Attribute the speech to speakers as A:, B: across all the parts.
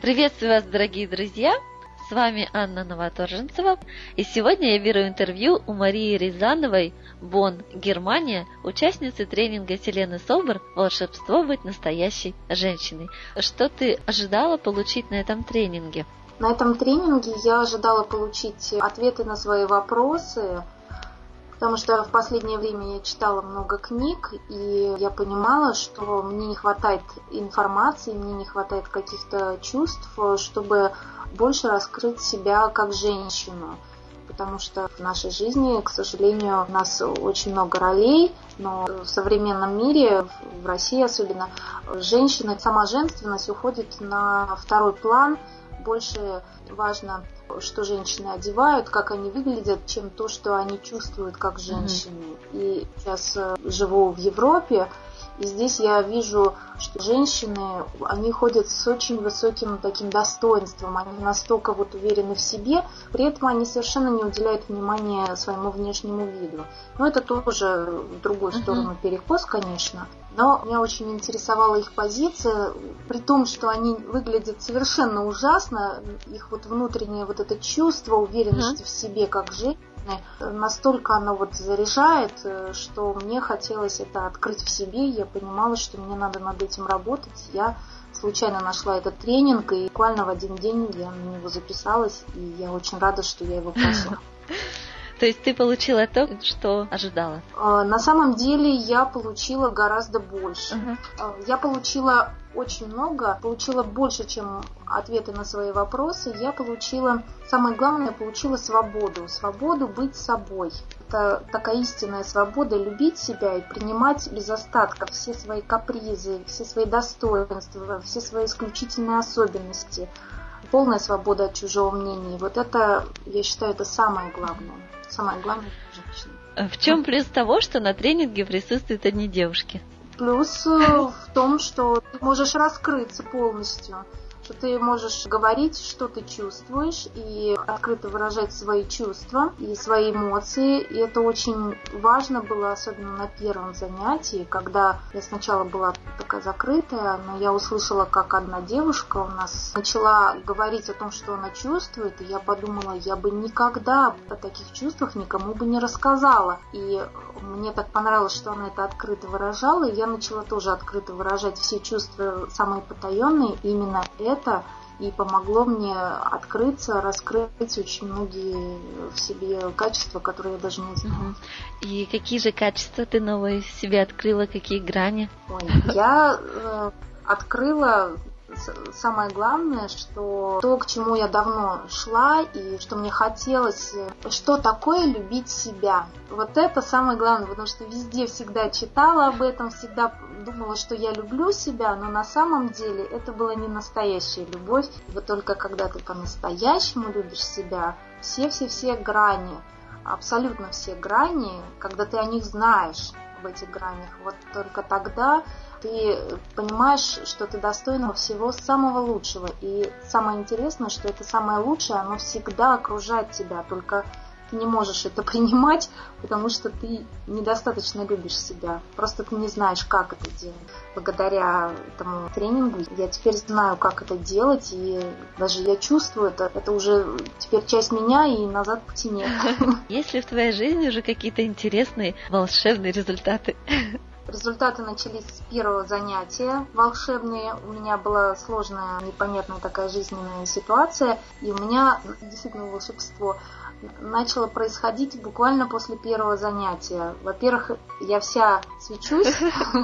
A: Приветствую вас, дорогие друзья! С вами Анна Новоторженцева, и сегодня я беру интервью у Марии Рязановой, Бон, Германия, участницы тренинга Селены Собор «Волшебство быть настоящей женщиной». Что ты ожидала получить на этом тренинге?
B: На этом тренинге я ожидала получить ответы на свои вопросы, потому что в последнее время я читала много книг, и я понимала, что мне не хватает информации, мне не хватает каких-то чувств, чтобы больше раскрыть себя как женщину. Потому что в нашей жизни, к сожалению, у нас очень много ролей, но в современном мире, в России особенно, женщина, сама женственность уходит на второй план. Больше важно что женщины одевают, как они выглядят, чем то, что они чувствуют как женщины. Mm-hmm. И сейчас э, живу в Европе, и здесь я вижу, что женщины, они ходят с очень высоким таким достоинством, они настолько вот уверены в себе, при этом они совершенно не уделяют внимания своему внешнему виду. Но это тоже в другую сторону uh-huh. перекос, конечно. Но меня очень интересовала их позиция, при том, что они выглядят совершенно ужасно, их вот внутреннее вот это чувство уверенности uh-huh. в себе как женщины, настолько оно вот заряжает, э, что мне хотелось это открыть в себе, я понимала, что мне надо над этим работать. Я случайно нашла этот тренинг, и буквально в один день я на него записалась, и я очень рада, что я его прошла.
A: То есть ты получила то, что ожидала?
B: А, на самом деле я получила гораздо больше. Uh-huh. Я получила очень много, получила больше, чем ответы на свои вопросы. Я получила, самое главное, получила свободу. Свободу быть собой. Это такая истинная свобода любить себя и принимать без остатка все свои капризы, все свои достоинства, все свои исключительные особенности. Полная свобода от чужого мнения. Вот это, я считаю, это самое главное самое главное женщина.
A: В чем плюс того, что на тренинге присутствуют одни девушки?
B: Плюс э, в том, что ты можешь раскрыться полностью что ты можешь говорить, что ты чувствуешь, и открыто выражать свои чувства и свои эмоции. И это очень важно было, особенно на первом занятии, когда я сначала была такая закрытая, но я услышала, как одна девушка у нас начала говорить о том, что она чувствует, и я подумала, я бы никогда о таких чувствах никому бы не рассказала. И мне так понравилось, что она это открыто выражала, и я начала тоже открыто выражать все чувства самые потаенные. Именно это это и помогло мне открыться, раскрыть очень многие в себе качества, которые я даже не знала.
A: И какие же качества ты новые в себе открыла, какие грани?
B: Ой, я э, открыла самое главное, что то, к чему я давно шла и что мне хотелось, что такое любить себя. Вот это самое главное, потому что везде всегда читала об этом, всегда думала, что я люблю себя, но на самом деле это была не настоящая любовь. Вот только когда ты по-настоящему любишь себя, все-все-все грани, абсолютно все грани, когда ты о них знаешь, в этих гранях, вот только тогда ты понимаешь, что ты достойна всего самого лучшего. И самое интересное, что это самое лучшее, оно всегда окружает тебя, только ты не можешь это принимать, потому что ты недостаточно любишь себя. Просто ты не знаешь, как это делать. Благодаря этому тренингу я теперь знаю, как это делать, и даже я чувствую это. Это уже теперь часть меня, и назад пути нет.
A: Есть ли в твоей жизни уже какие-то интересные волшебные результаты?
B: Результаты начались с первого занятия волшебные. У меня была сложная, непонятная такая жизненная ситуация, и у меня действительно волшебство начало происходить буквально после первого занятия. Во-первых, я вся свечусь,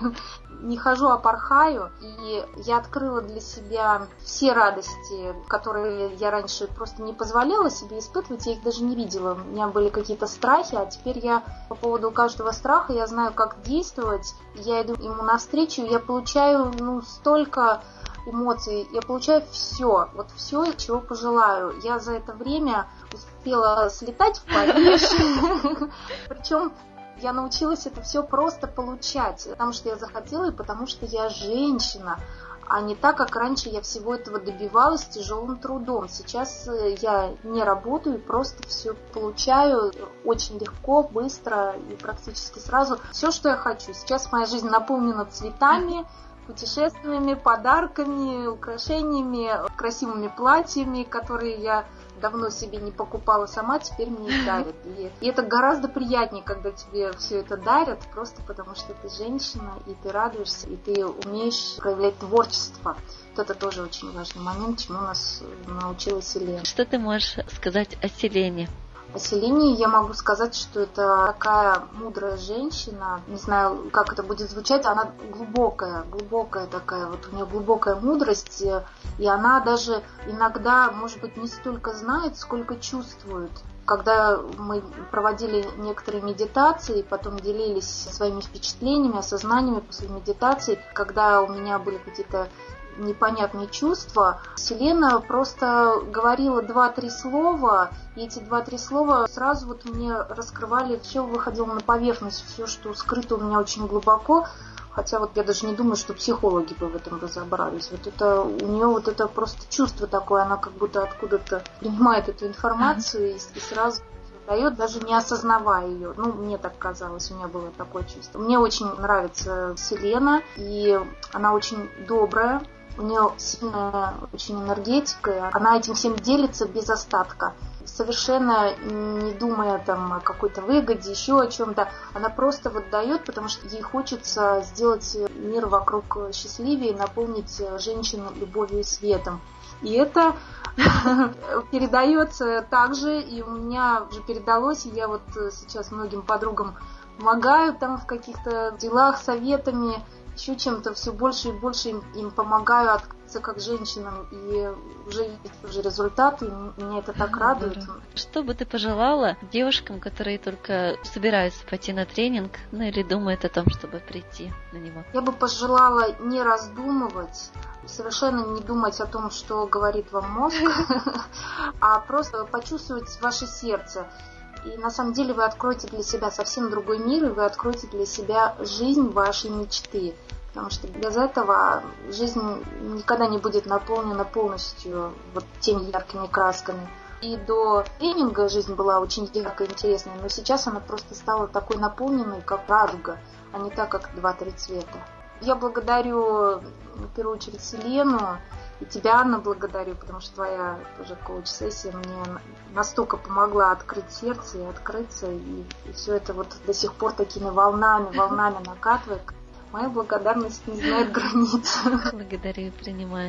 B: не хожу, а порхаю, и я открыла для себя все радости, которые я раньше просто не позволяла себе испытывать, я их даже не видела. У меня были какие-то страхи, а теперь я по поводу каждого страха, я знаю, как действовать, я иду ему навстречу, я получаю ну, столько эмоций, я получаю все, вот все, чего пожелаю. Я за это время успела слетать в Париж, причем я научилась это все просто получать, потому что я захотела и потому что я женщина, а не так, как раньше я всего этого добивалась тяжелым трудом. Сейчас э, я не работаю, просто все получаю очень легко, быстро и практически сразу. Все, что я хочу. Сейчас моя жизнь наполнена цветами, путешествиями, подарками, украшениями, красивыми платьями, которые я давно себе не покупала сама, теперь мне их дарят. И, и это гораздо приятнее, когда тебе все это дарят, просто потому что ты женщина, и ты радуешься, и ты умеешь проявлять творчество. Вот это тоже очень важный момент, чему нас научила Селена.
A: Что ты можешь сказать о Селене?
B: О я могу сказать, что это такая мудрая женщина. Не знаю, как это будет звучать. Она глубокая, глубокая такая. Вот у нее глубокая мудрость. И она даже иногда, может быть, не столько знает, сколько чувствует когда мы проводили некоторые медитации, потом делились своими впечатлениями, осознаниями после медитации, когда у меня были какие-то непонятные чувства. Селена просто говорила два-три слова, и эти два-три слова сразу вот мне раскрывали, все выходило на поверхность, все, что скрыто у меня очень глубоко. Хотя вот я даже не думаю, что психологи бы в этом разобрались. Вот это у нее вот это просто чувство такое, она как будто откуда-то принимает эту информацию и, и сразу дает, даже не осознавая ее. Ну, мне так казалось, у меня было такое чувство. Мне очень нравится Селена, и она очень добрая, у нее сильная очень энергетика, она этим всем делится без остатка. Совершенно не думая там о какой-то выгоде, еще о чем-то, она просто вот дает, потому что ей хочется сделать мир вокруг счастливее, наполнить женщину любовью и светом. И это передается также, и у меня уже передалось, я вот сейчас многим подругам помогаю там в каких-то делах, советами, чем-то все больше и больше им, им помогаю открыться как женщинам, и уже есть уже результаты, и меня это так радует.
A: Что бы ты пожелала девушкам, которые только собираются пойти на тренинг, ну или думают о том, чтобы прийти на него?
B: Я бы пожелала не раздумывать, совершенно не думать о том, что говорит вам мозг, а просто почувствовать ваше сердце. И на самом деле вы откроете для себя совсем другой мир, и вы откроете для себя жизнь вашей мечты. Потому что без этого жизнь никогда не будет наполнена полностью вот теми яркими красками. И до тренинга жизнь была очень яркой и интересной, но сейчас она просто стала такой наполненной, как радуга, а не так, как два-три цвета. Я благодарю в первую очередь Селену, и тебя, Анна, благодарю, потому что твоя тоже коуч-сессия мне настолько помогла открыть сердце и открыться, и, и все это вот до сих пор такими волнами, волнами накатывает. Моя благодарность не знает границ.
A: Благодарю и принимаю.